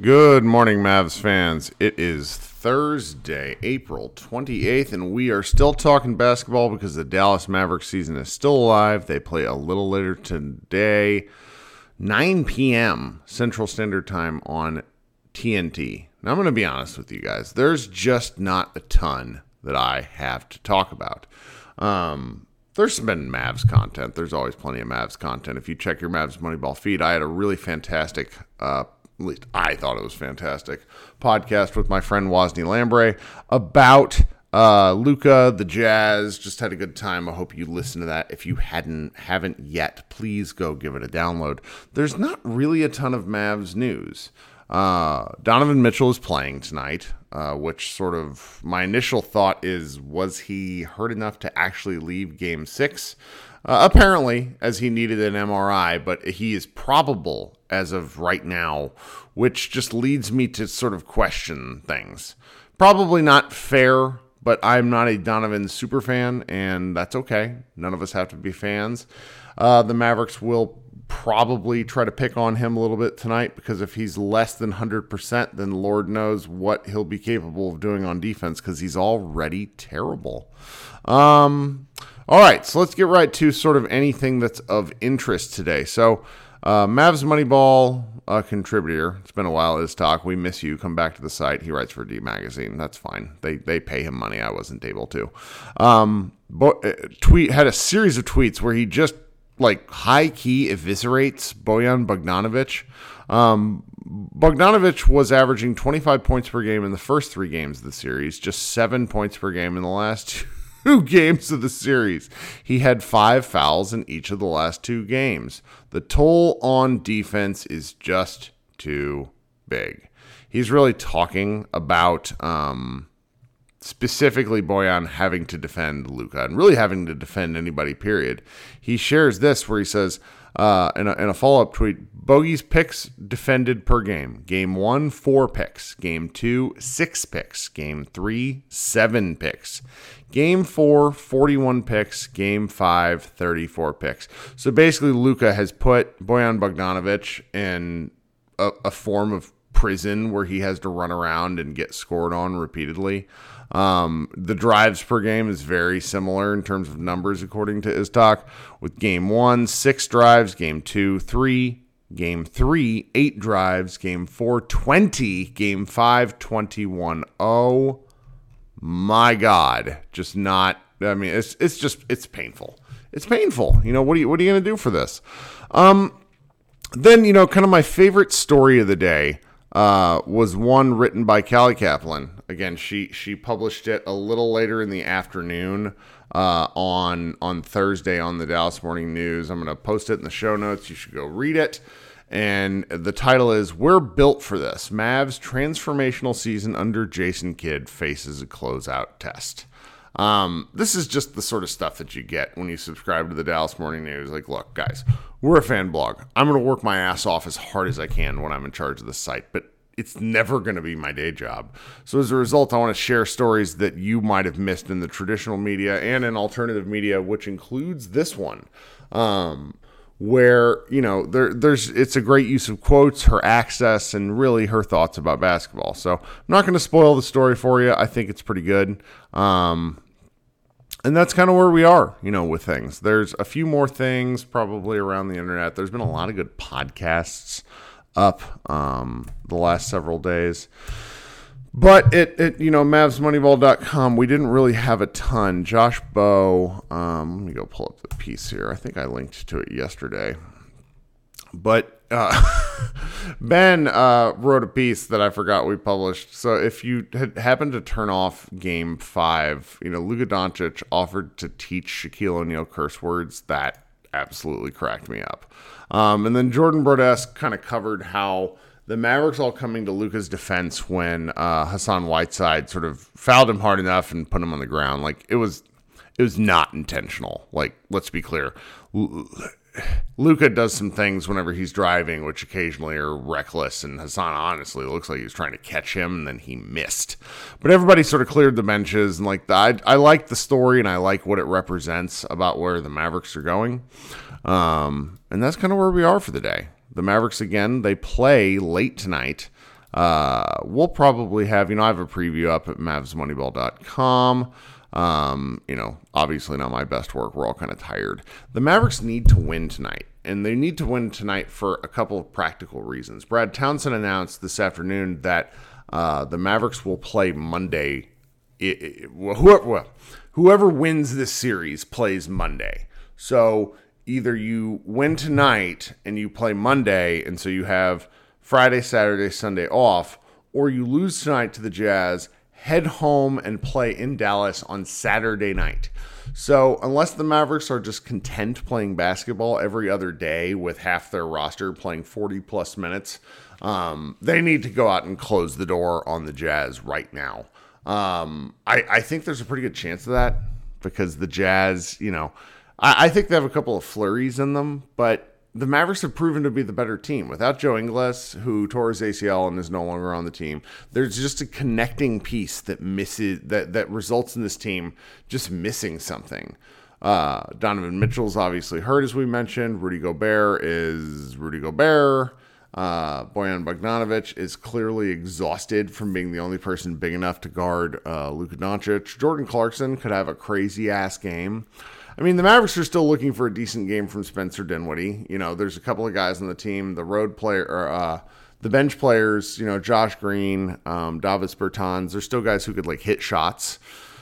Good morning, Mavs fans. It is Thursday, April 28th, and we are still talking basketball because the Dallas Mavericks season is still alive. They play a little later today, 9 p.m. Central Standard Time on TNT. Now, I'm going to be honest with you guys. There's just not a ton that I have to talk about. Um, there's been Mavs content. There's always plenty of Mavs content. If you check your Mavs Moneyball feed, I had a really fantastic uh, at least I thought it was fantastic podcast with my friend Wosny Lambre about uh, Luka, the Jazz. Just had a good time. I hope you listen to that. If you hadn't haven't yet, please go give it a download. There's not really a ton of Mavs news. Uh, Donovan Mitchell is playing tonight, uh, which sort of my initial thought is was he hurt enough to actually leave Game Six? Uh, apparently, as he needed an MRI, but he is probable as of right now, which just leads me to sort of question things. Probably not fair, but I'm not a Donovan super fan, and that's okay. None of us have to be fans. Uh, the Mavericks will probably try to pick on him a little bit tonight because if he's less than 100%, then Lord knows what he'll be capable of doing on defense because he's already terrible. Um, all right, so let's get right to sort of anything that's of interest today. So, uh, Mavs Moneyball uh, contributor. It's been a while. Iztok. We miss you. Come back to the site. He writes for D Magazine. That's fine. They they pay him money. I wasn't able to. Um, but uh, tweet had a series of tweets where he just like high key eviscerates Bojan Bogdanovic. Um, Bogdanovic was averaging 25 points per game in the first three games of the series, just seven points per game in the last two two games of the series. He had five fouls in each of the last two games. The toll on defense is just too big. He's really talking about um, specifically Bojan having to defend Luka and really having to defend anybody, period. He shares this where he says, uh, in a, in a follow up tweet, Bogey's picks defended per game. Game one, four picks. Game two, six picks. Game three, seven picks. Game four, 41 picks. Game five, 34 picks. So basically, Luka has put Bojan Bogdanovic in a, a form of prison where he has to run around and get scored on repeatedly. Um, the drives per game is very similar in terms of numbers, according to Iztok. With game one, six drives, game two, three, game three, eight drives, game four, 20, game five, 21. Oh my God. Just not, I mean, it's, it's just, it's painful. It's painful. You know, what are you, what are you going to do for this? Um, then, you know, kind of my favorite story of the day uh, was one written by Callie Caplan. Again, she she published it a little later in the afternoon uh, on on Thursday on the Dallas Morning News. I'm going to post it in the show notes. You should go read it. And the title is "We're Built for This." Mavs transformational season under Jason Kidd faces a closeout test. Um, this is just the sort of stuff that you get when you subscribe to the Dallas Morning News. Like, look, guys, we're a fan blog. I'm going to work my ass off as hard as I can when I'm in charge of the site, but it's never going to be my day job. So as a result, I want to share stories that you might have missed in the traditional media and in alternative media, which includes this one. Um, where you know there there's it's a great use of quotes, her access, and really her thoughts about basketball. So I'm not going to spoil the story for you. I think it's pretty good. Um, and that's kind of where we are, you know, with things. There's a few more things probably around the internet. There's been a lot of good podcasts up um, the last several days. But it, it, you know, MavsMoneyball.com, we didn't really have a ton. Josh Bowe, um, let me go pull up the piece here. I think I linked to it yesterday. But uh, Ben uh, wrote a piece that I forgot we published. So if you had happened to turn off Game Five, you know Luka Doncic offered to teach Shaquille O'Neal curse words. That absolutely cracked me up. Um, and then Jordan Brodesque kind of covered how the Mavericks all coming to Luka's defense when uh, Hassan Whiteside sort of fouled him hard enough and put him on the ground. Like it was, it was not intentional. Like let's be clear. Luka does some things whenever he's driving, which occasionally are reckless, and Hassan honestly looks like he was trying to catch him, and then he missed. But everybody sort of cleared the benches, and like the, I, I like the story, and I like what it represents about where the Mavericks are going, um, and that's kind of where we are for the day. The Mavericks again, they play late tonight Uh, we'll probably have, you know, I have a preview up at mavsmoneyball.com. Um, you know, obviously not my best work. We're all kind of tired. The Mavericks need to win tonight, and they need to win tonight for a couple of practical reasons. Brad Townsend announced this afternoon that uh, the Mavericks will play Monday. It, it, whoever, whoever wins this series plays Monday. So either you win tonight and you play Monday, and so you have Friday, Saturday, Sunday off, or you lose tonight to the Jazz, head home and play in Dallas on Saturday night. So, unless the Mavericks are just content playing basketball every other day with half their roster playing 40 plus minutes, um, they need to go out and close the door on the Jazz right now. Um, I, I think there's a pretty good chance of that because the Jazz, you know, I, I think they have a couple of flurries in them, but the Mavericks have proven to be the better team. Without Joe Ingles, who tore his ACL and is no longer on the team, there's just a connecting piece that misses that that results in this team just missing something. Uh, Donovan Mitchell's obviously hurt, as we mentioned. Rudy Gobert is Rudy Gobert. Uh, Bojan Bogdanovic is clearly exhausted from being the only person big enough to guard uh, Luka Doncic. Jordan Clarkson could have a crazy ass game. I mean, the Mavericks are still looking for a decent game from Spencer Dinwiddie. You know, there's a couple of guys on the team, the road player, or, uh, the bench players, you know, Josh Green, um, Davis Bertans, there's still guys who could like hit shots.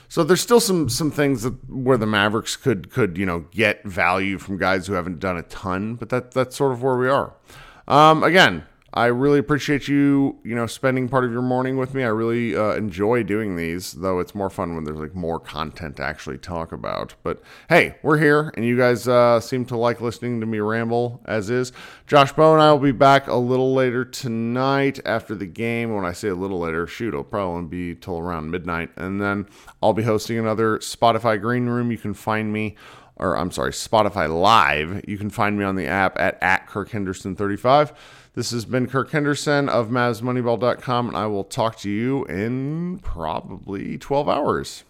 So there's still some some things that, where the Mavericks could could you know get value from guys who haven't done a ton, but that that's sort of where we are. Um, again, I really appreciate you, you know, spending part of your morning with me. I really uh, enjoy doing these, though it's more fun when there's like more content to actually talk about. But hey, we're here, and you guys uh, seem to like listening to me ramble as is. Josh Bowe and I will be back a little later tonight after the game. When I say a little later, shoot, it'll probably be till around midnight, and then I'll be hosting another Spotify Green Room. You can find me or I'm sorry, Spotify Live. You can find me on the app at, at Kirk Henderson 35. This has been Kirk Henderson of MavsMoneyball.com, and I will talk to you in probably 12 hours.